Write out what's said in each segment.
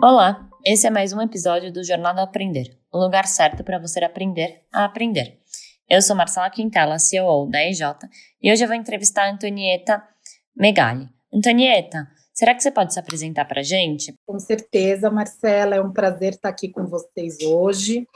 Olá, esse é mais um episódio do Jornada Aprender, o lugar certo para você aprender a aprender. Eu sou Marcela Quintela, CEO da EJ, e hoje eu vou entrevistar a Antonieta Megali. Antonieta, será que você pode se apresentar para a gente? Com certeza, Marcela, é um prazer estar aqui com vocês hoje.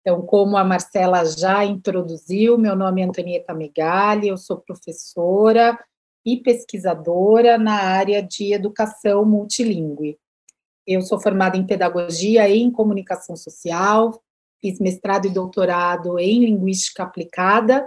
Então, como a Marcela já introduziu, meu nome é Antonieta Megali, eu sou professora e pesquisadora na área de educação multilingüe. Eu sou formada em pedagogia e em comunicação social, fiz mestrado e doutorado em linguística aplicada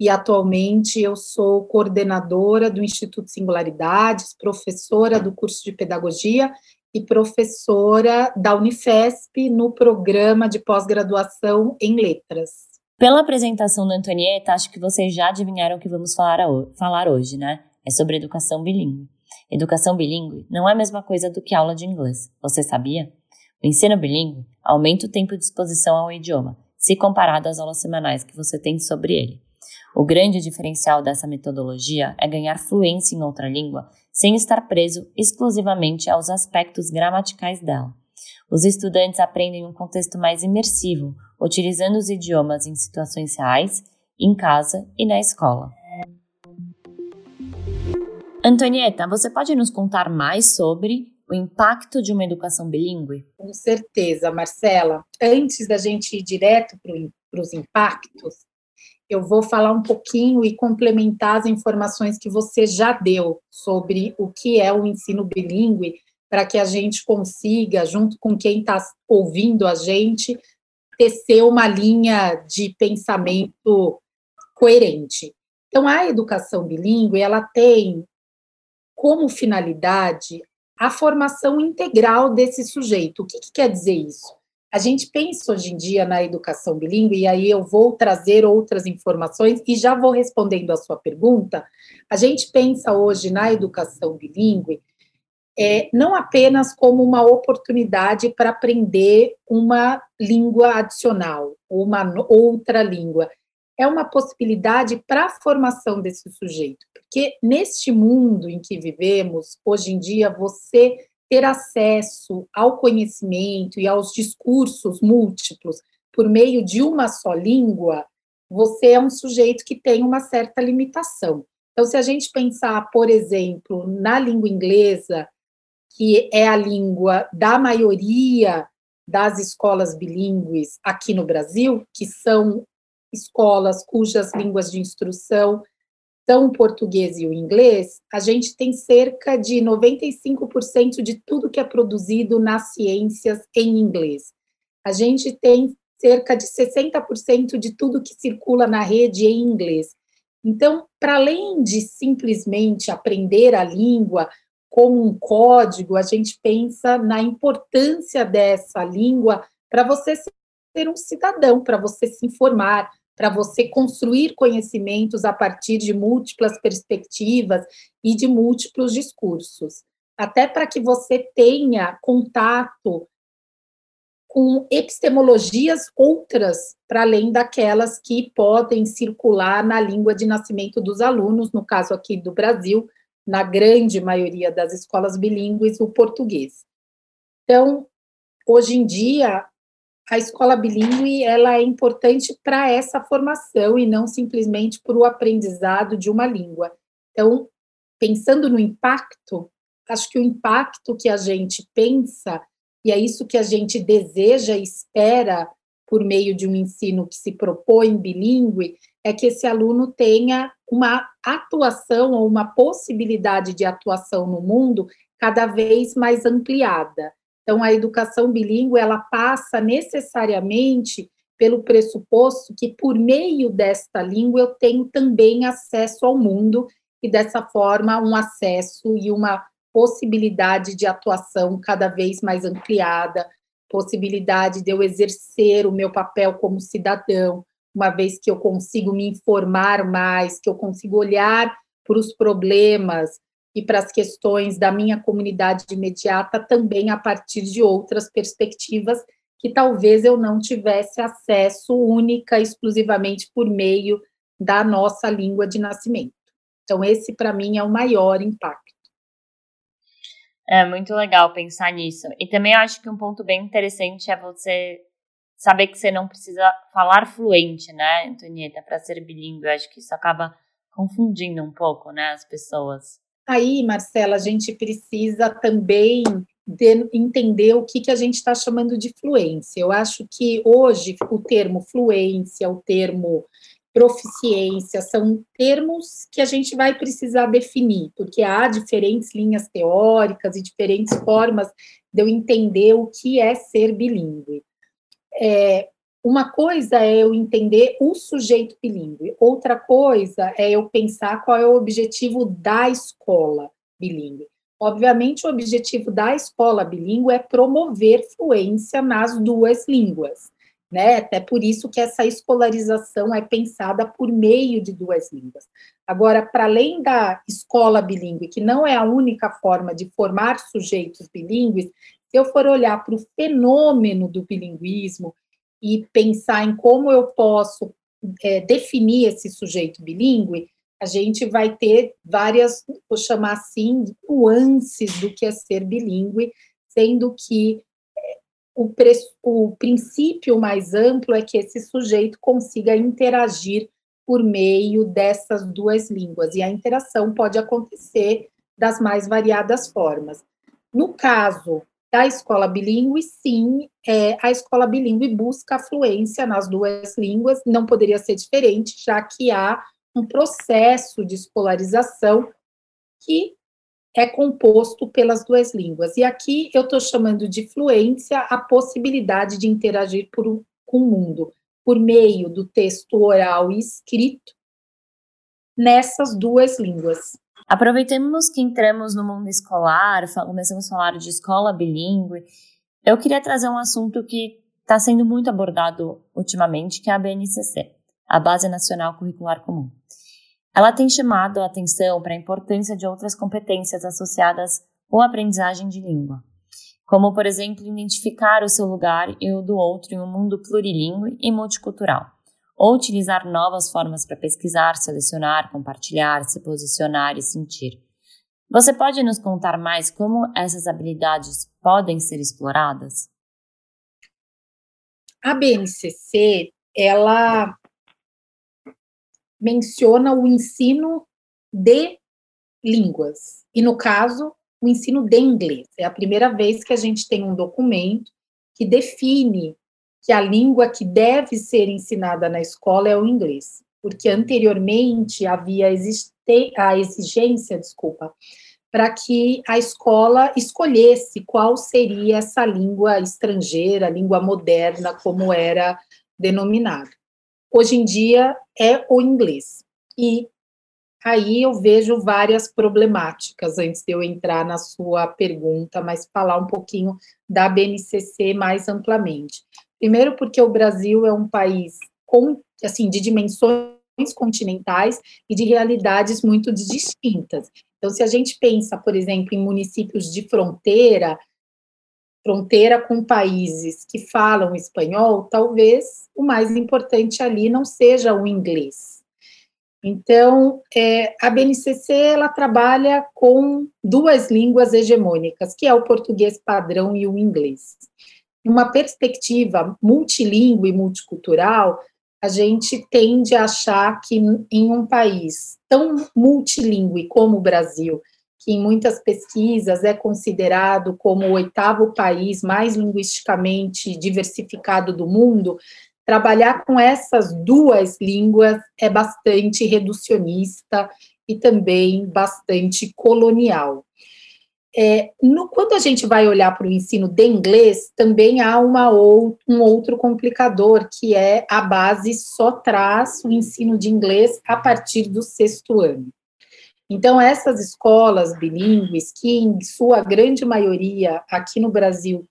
e atualmente eu sou coordenadora do Instituto Singularidades, professora do curso de pedagogia e professora da Unifesp no programa de pós-graduação em letras. Pela apresentação da Antonieta, acho que vocês já adivinharam o que vamos falar, falar hoje, né? É sobre educação bilíngue. Educação bilíngue não é a mesma coisa do que aula de inglês, você sabia? O ensino bilíngue aumenta o tempo de exposição ao idioma, se comparado às aulas semanais que você tem sobre ele. O grande diferencial dessa metodologia é ganhar fluência em outra língua sem estar preso exclusivamente aos aspectos gramaticais dela. Os estudantes aprendem um contexto mais imersivo, utilizando os idiomas em situações reais, em casa e na escola. Antonieta, você pode nos contar mais sobre o impacto de uma educação bilíngue? Com certeza, Marcela. Antes da gente ir direto para os impactos, eu vou falar um pouquinho e complementar as informações que você já deu sobre o que é o ensino bilíngue, para que a gente consiga, junto com quem está ouvindo a gente, tecer uma linha de pensamento coerente. Então, a educação bilíngue, ela tem como finalidade a formação integral desse sujeito. O que, que quer dizer isso? A gente pensa hoje em dia na educação bilíngue, e aí eu vou trazer outras informações e já vou respondendo a sua pergunta. A gente pensa hoje na educação bilíngue é, não apenas como uma oportunidade para aprender uma língua adicional, uma outra língua, é uma possibilidade para a formação desse sujeito, porque neste mundo em que vivemos, hoje em dia, você ter acesso ao conhecimento e aos discursos múltiplos por meio de uma só língua, você é um sujeito que tem uma certa limitação. Então, se a gente pensar, por exemplo, na língua inglesa, que é a língua da maioria das escolas bilíngues aqui no Brasil, que são escolas cujas línguas de instrução são o português e o inglês, a gente tem cerca de 95% de tudo que é produzido nas ciências em inglês. A gente tem cerca de 60% de tudo que circula na rede em inglês. Então, para além de simplesmente aprender a língua como um código, a gente pensa na importância dessa língua para você ser um cidadão, para você se informar, para você construir conhecimentos a partir de múltiplas perspectivas e de múltiplos discursos, até para que você tenha contato com epistemologias outras, para além daquelas que podem circular na língua de nascimento dos alunos, no caso aqui do Brasil, na grande maioria das escolas bilíngues, o português. Então, hoje em dia, a escola bilíngue ela é importante para essa formação e não simplesmente para o aprendizado de uma língua. Então, pensando no impacto, acho que o impacto que a gente pensa e é isso que a gente deseja e espera por meio de um ensino que se propõe bilíngue, é que esse aluno tenha uma atuação ou uma possibilidade de atuação no mundo cada vez mais ampliada. Então, a educação bilíngue, ela passa necessariamente pelo pressuposto que, por meio desta língua, eu tenho também acesso ao mundo e, dessa forma, um acesso e uma possibilidade de atuação cada vez mais ampliada, possibilidade de eu exercer o meu papel como cidadão, uma vez que eu consigo me informar mais, que eu consigo olhar para os problemas, e para as questões da minha comunidade imediata também a partir de outras perspectivas que talvez eu não tivesse acesso única, exclusivamente por meio da nossa língua de nascimento. Então, esse, para mim, é o maior impacto. É muito legal pensar nisso. E também eu acho que um ponto bem interessante é você saber que você não precisa falar fluente, né, Antonieta, para ser bilíngue. Acho que isso acaba confundindo um pouco, né, as pessoas. Aí, Marcela, a gente precisa também de entender o que, que a gente está chamando de fluência. Eu acho que hoje o termo fluência, o termo proficiência, são termos que a gente vai precisar definir, porque há diferentes linhas teóricas e diferentes formas de eu entender o que é ser bilíngue. É, uma coisa é eu entender o sujeito bilíngue, outra coisa é eu pensar qual é o objetivo da escola bilíngue. Obviamente, o objetivo da escola bilíngue é promover fluência nas duas línguas, né? Até por isso que essa escolarização é pensada por meio de duas línguas. Agora, para além da escola bilíngue, que não é a única forma de formar sujeitos bilíngues, se eu for olhar para o fenômeno do bilinguismo e pensar em como eu posso é, definir esse sujeito bilíngue, a gente vai ter várias, vou chamar assim, nuances do que é ser bilíngue, sendo que é, o, o princípio mais amplo é que esse sujeito consiga interagir por meio dessas duas línguas, e a interação pode acontecer das mais variadas formas. No caso da escola bilíngue, sim, é, a escola bilíngue busca a fluência nas duas línguas, não poderia ser diferente, já que há um processo de escolarização que é composto pelas duas línguas. E aqui eu estou chamando de fluência a possibilidade de interagir por, com o mundo por meio do texto oral e escrito nessas duas línguas. Aproveitemos que entramos no mundo escolar, começamos a falar de escola bilíngue. Eu queria trazer um assunto que está sendo muito abordado ultimamente, que é a BNCC, a Base Nacional Curricular Comum. Ela tem chamado a atenção para a importância de outras competências associadas a aprendizagem de língua, como, por exemplo, identificar o seu lugar e o do outro em um mundo plurilingüe e multicultural ou utilizar novas formas para pesquisar, selecionar, compartilhar, se posicionar e sentir. Você pode nos contar mais como essas habilidades podem ser exploradas? A BNCC, ela menciona o ensino de línguas, e no caso, o ensino de inglês. É a primeira vez que a gente tem um documento que define que a língua que deve ser ensinada na escola é o inglês, porque anteriormente havia a exigência, desculpa, para que a escola escolhesse qual seria essa língua estrangeira, língua moderna, como era denominado. Hoje em dia é o inglês. E aí eu vejo várias problemáticas antes de eu entrar na sua pergunta, mas falar um pouquinho da BNCC mais amplamente. Primeiro, porque o Brasil é um país com, assim, de dimensões continentais e de realidades muito distintas. Então, se a gente pensa, por exemplo, em municípios de fronteira, fronteira com países que falam espanhol, talvez o mais importante ali não seja o inglês. Então, é, a BNCC ela trabalha com duas línguas hegemônicas, que é o português padrão e o inglês uma perspectiva multilingüe e multicultural, a gente tende a achar que em um país tão multilingüe como o Brasil, que em muitas pesquisas é considerado como o oitavo país mais linguisticamente diversificado do mundo, trabalhar com essas duas línguas é bastante reducionista e também bastante colonial. É, no, quando a gente vai olhar para o ensino de inglês, também há uma ou, um outro complicador, que é a base só traz o ensino de inglês a partir do sexto ano. Então, essas escolas bilíngues, que em sua grande maioria aqui no Brasil,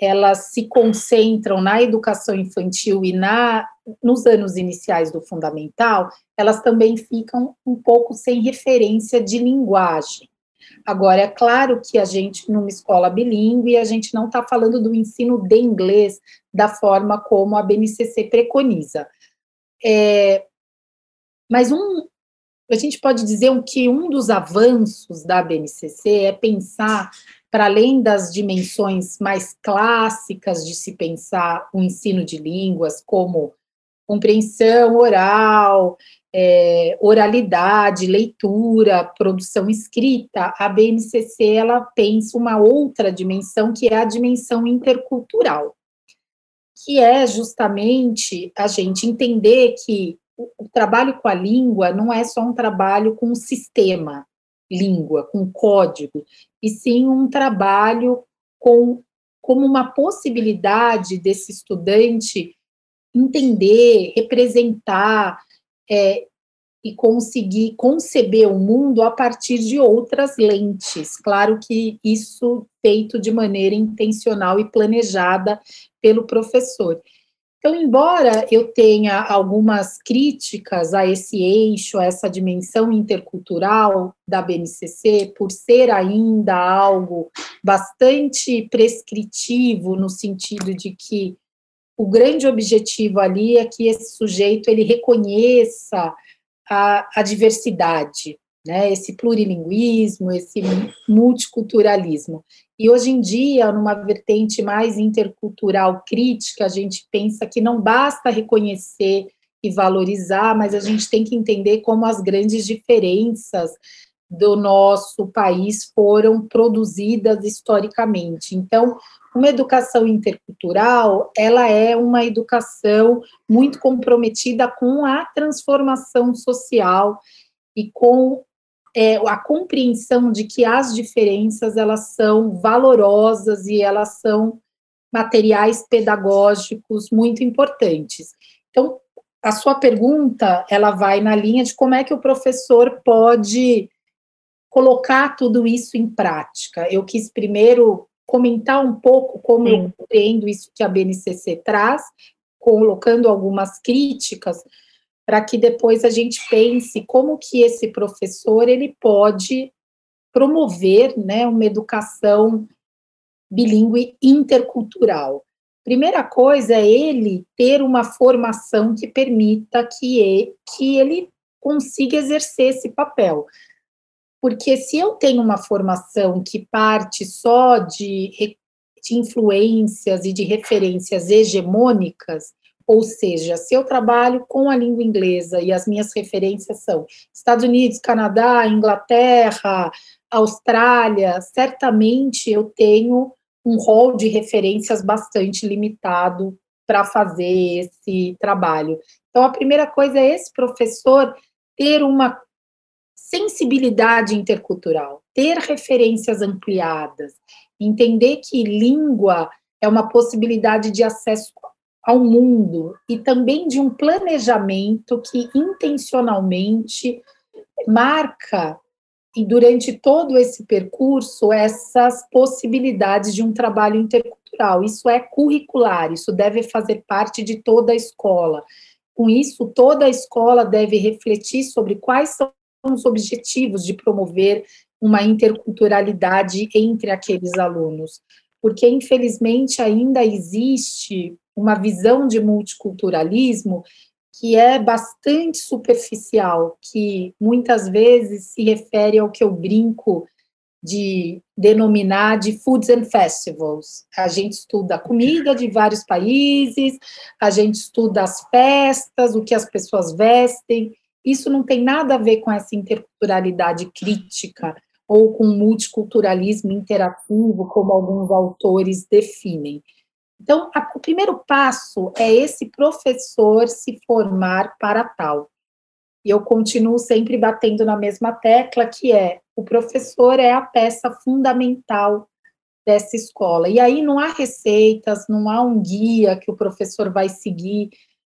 elas se concentram na educação infantil e na, nos anos iniciais do fundamental, elas também ficam um pouco sem referência de linguagem. Agora, é claro que a gente, numa escola bilíngue, a gente não está falando do ensino de inglês da forma como a BNCC preconiza. É, mas um, a gente pode dizer que um dos avanços da BNCC é pensar para além das dimensões mais clássicas de se pensar o ensino de línguas, como compreensão oral, é, oralidade, leitura, produção escrita, a BNCC ela pensa uma outra dimensão que é a dimensão intercultural, que é justamente a gente entender que o, o trabalho com a língua não é só um trabalho com o sistema língua, com código, e sim um trabalho com como uma possibilidade desse estudante entender, representar, é, e conseguir conceber o mundo a partir de outras lentes. Claro que isso feito de maneira intencional e planejada pelo professor. Então, embora eu tenha algumas críticas a esse eixo, a essa dimensão intercultural da BNCC, por ser ainda algo bastante prescritivo, no sentido de que o grande objetivo ali é que esse sujeito ele reconheça a, a diversidade, né, esse plurilinguismo, esse multiculturalismo. E hoje em dia, numa vertente mais intercultural crítica, a gente pensa que não basta reconhecer e valorizar, mas a gente tem que entender como as grandes diferenças do nosso país foram produzidas historicamente. Então, uma educação intercultural, ela é uma educação muito comprometida com a transformação social e com é, a compreensão de que as diferenças elas são valorosas e elas são materiais pedagógicos muito importantes. Então, a sua pergunta, ela vai na linha de como é que o professor pode colocar tudo isso em prática. Eu quis primeiro comentar um pouco como Sim. eu compreendo isso que a BNCC traz, colocando algumas críticas, para que depois a gente pense como que esse professor ele pode promover né, uma educação bilíngue intercultural. Primeira coisa é ele ter uma formação que permita que ele, que ele consiga exercer esse papel. Porque se eu tenho uma formação que parte só de, de influências e de referências hegemônicas, ou seja, se eu trabalho com a língua inglesa e as minhas referências são Estados Unidos, Canadá, Inglaterra, Austrália, certamente eu tenho um rol de referências bastante limitado para fazer esse trabalho. Então, a primeira coisa é esse professor ter uma sensibilidade intercultural, ter referências ampliadas, entender que língua é uma possibilidade de acesso ao mundo e também de um planejamento que intencionalmente marca e durante todo esse percurso essas possibilidades de um trabalho intercultural. Isso é curricular, isso deve fazer parte de toda a escola. Com isso, toda a escola deve refletir sobre quais são os objetivos de promover uma interculturalidade entre aqueles alunos, porque infelizmente ainda existe uma visão de multiculturalismo que é bastante superficial, que muitas vezes se refere ao que eu brinco de denominar de foods and festivals. A gente estuda a comida de vários países, a gente estuda as festas, o que as pessoas vestem, isso não tem nada a ver com essa interculturalidade crítica ou com multiculturalismo interativo, como alguns autores definem. Então, a, o primeiro passo é esse professor se formar para tal. E eu continuo sempre batendo na mesma tecla, que é o professor é a peça fundamental dessa escola. E aí não há receitas, não há um guia que o professor vai seguir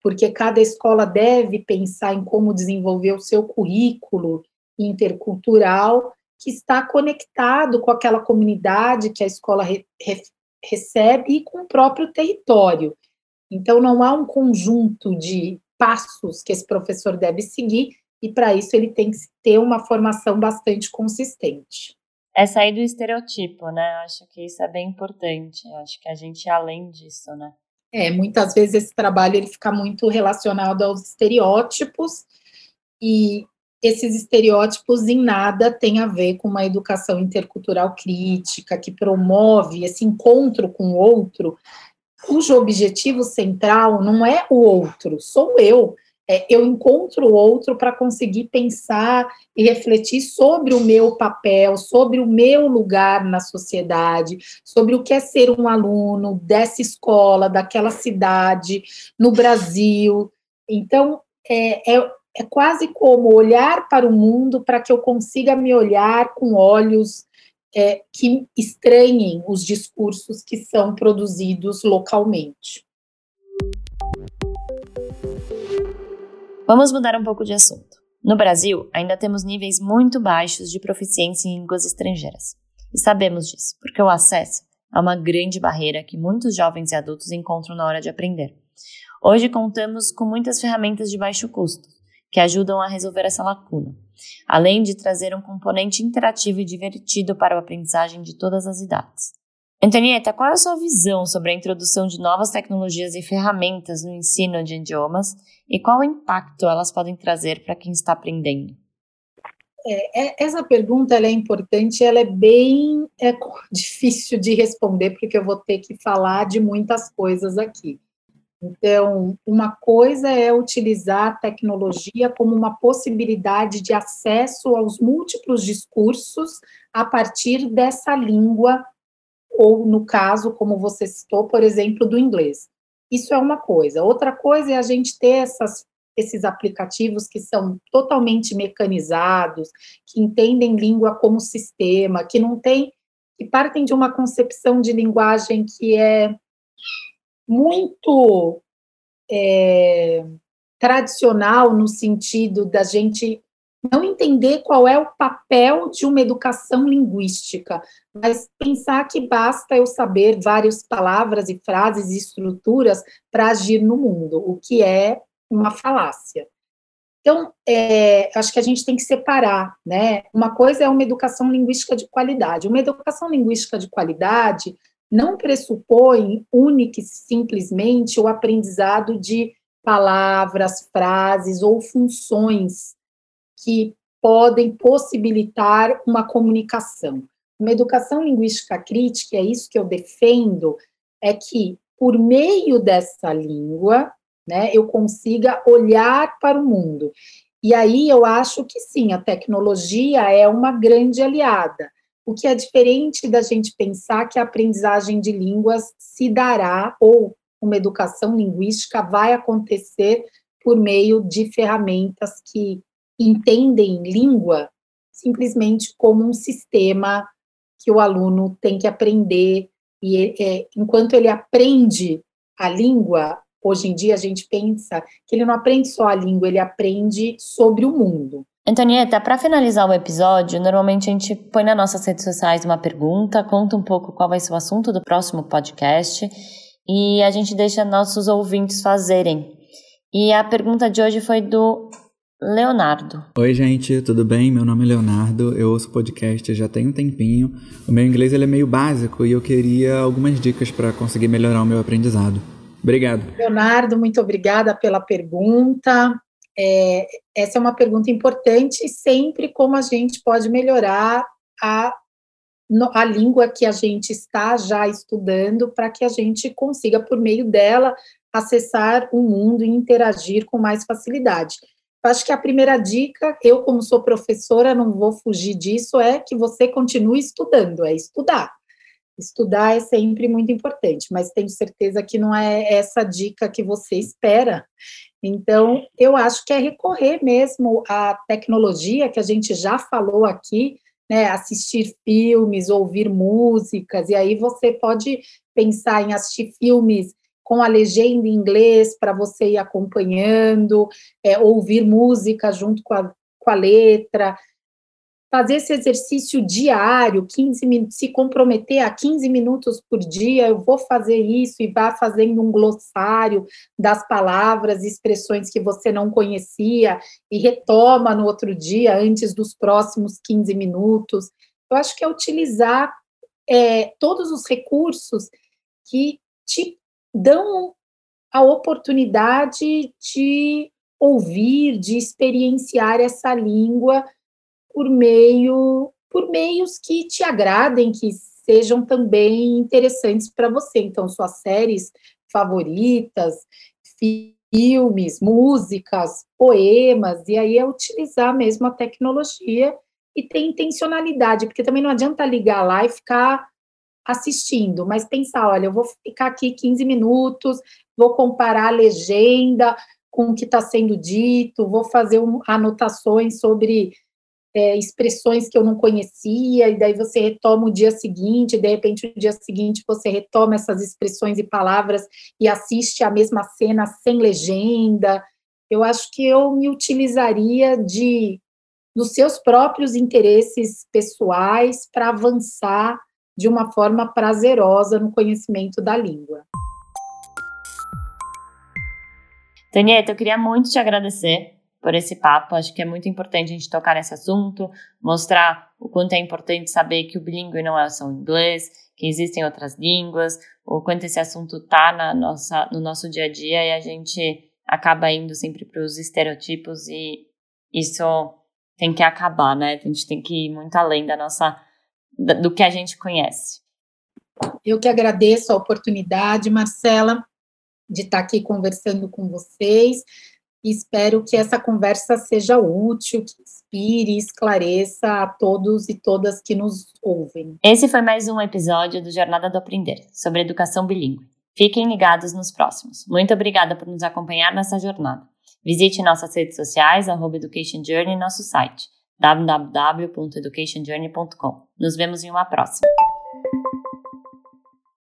porque cada escola deve pensar em como desenvolver o seu currículo intercultural, que está conectado com aquela comunidade que a escola re, re, recebe e com o próprio território. Então, não há um conjunto de passos que esse professor deve seguir, e para isso ele tem que ter uma formação bastante consistente. É sair do estereotipo, né? Acho que isso é bem importante. Acho que a gente, além disso, né? É, muitas vezes esse trabalho ele fica muito relacionado aos estereótipos e esses estereótipos em nada têm a ver com uma educação intercultural crítica, que promove esse encontro com o outro, cujo objetivo central não é o outro, sou eu. É, eu encontro outro para conseguir pensar e refletir sobre o meu papel, sobre o meu lugar na sociedade, sobre o que é ser um aluno dessa escola, daquela cidade, no Brasil. Então, é, é, é quase como olhar para o mundo para que eu consiga me olhar com olhos é, que estranhem os discursos que são produzidos localmente. Vamos mudar um pouco de assunto. No Brasil, ainda temos níveis muito baixos de proficiência em línguas estrangeiras. E sabemos disso, porque o acesso é uma grande barreira que muitos jovens e adultos encontram na hora de aprender. Hoje contamos com muitas ferramentas de baixo custo, que ajudam a resolver essa lacuna, além de trazer um componente interativo e divertido para a aprendizagem de todas as idades. Antonieta, qual é a sua visão sobre a introdução de novas tecnologias e ferramentas no ensino de idiomas e qual o impacto elas podem trazer para quem está aprendendo? É, é essa pergunta é importante, ela é bem é, difícil de responder, porque eu vou ter que falar de muitas coisas aqui. Então, uma coisa é utilizar a tecnologia como uma possibilidade de acesso aos múltiplos discursos a partir dessa língua, ou no caso, como você citou, por exemplo, do inglês. Isso é uma coisa. Outra coisa é a gente ter essas, esses aplicativos que são totalmente mecanizados, que entendem língua como sistema, que não tem, que partem de uma concepção de linguagem que é muito é, tradicional no sentido da gente não entender qual é o papel de uma educação linguística, mas pensar que basta eu saber várias palavras e frases e estruturas para agir no mundo, o que é uma falácia. Então, é, acho que a gente tem que separar, né? Uma coisa é uma educação linguística de qualidade. Uma educação linguística de qualidade não pressupõe única e simplesmente o aprendizado de palavras, frases ou funções que podem possibilitar uma comunicação. Uma educação linguística crítica, é isso que eu defendo, é que por meio dessa língua, né, eu consiga olhar para o mundo. E aí eu acho que sim, a tecnologia é uma grande aliada o que é diferente da gente pensar que a aprendizagem de línguas se dará ou uma educação linguística vai acontecer por meio de ferramentas que entendem língua simplesmente como um sistema que o aluno tem que aprender e é, enquanto ele aprende a língua, hoje em dia a gente pensa que ele não aprende só a língua, ele aprende sobre o mundo. Antonieta, para finalizar o episódio, normalmente a gente põe nas nossas redes sociais uma pergunta, conta um pouco qual vai ser o assunto do próximo podcast e a gente deixa nossos ouvintes fazerem. E a pergunta de hoje foi do Leonardo. Oi, gente, tudo bem? Meu nome é Leonardo, eu ouço podcast já tem um tempinho. O meu inglês ele é meio básico e eu queria algumas dicas para conseguir melhorar o meu aprendizado. Obrigado. Leonardo, muito obrigada pela pergunta. É, essa é uma pergunta importante, sempre como a gente pode melhorar a, a língua que a gente está já estudando, para que a gente consiga, por meio dela, acessar o mundo e interagir com mais facilidade. Acho que a primeira dica, eu como sou professora, não vou fugir disso, é que você continue estudando, é estudar. Estudar é sempre muito importante, mas tenho certeza que não é essa dica que você espera. Então, eu acho que é recorrer mesmo à tecnologia que a gente já falou aqui, né, assistir filmes, ouvir músicas, e aí você pode pensar em assistir filmes com a legenda em inglês para você ir acompanhando, é, ouvir música junto com a, com a letra, fazer esse exercício diário, 15 minutos, se comprometer a 15 minutos por dia, eu vou fazer isso e vá fazendo um glossário das palavras expressões que você não conhecia e retoma no outro dia, antes dos próximos 15 minutos. Eu acho que é utilizar é, todos os recursos que te dão a oportunidade de ouvir, de experienciar essa língua por meio por meios que te agradem, que sejam também interessantes para você. Então, suas séries favoritas, filmes, músicas, poemas, e aí é utilizar mesmo a tecnologia e ter intencionalidade, porque também não adianta ligar lá e ficar assistindo, mas pensar, olha, eu vou ficar aqui 15 minutos, vou comparar a legenda com o que está sendo dito, vou fazer um, anotações sobre é, expressões que eu não conhecia, e daí você retoma o dia seguinte, de repente o dia seguinte você retoma essas expressões e palavras e assiste a mesma cena sem legenda. Eu acho que eu me utilizaria de dos seus próprios interesses pessoais para avançar de uma forma prazerosa no conhecimento da língua. Tanieta, eu queria muito te agradecer por esse papo. Acho que é muito importante a gente tocar nesse assunto, mostrar o quanto é importante saber que o bilíngue não é só o inglês, que existem outras línguas, o quanto esse assunto está na nossa, no nosso dia a dia e a gente acaba indo sempre para os estereotipos e isso tem que acabar, né? A gente tem que ir muito além da nossa do que a gente conhece. Eu que agradeço a oportunidade, Marcela, de estar aqui conversando com vocês espero que essa conversa seja útil, que inspire e esclareça a todos e todas que nos ouvem. Esse foi mais um episódio do Jornada do Aprender, sobre educação bilíngue. Fiquem ligados nos próximos. Muito obrigada por nos acompanhar nessa jornada. Visite nossas redes sociais, arroba Education Journey e nosso site www.educationjourney.com. Nos vemos em uma próxima.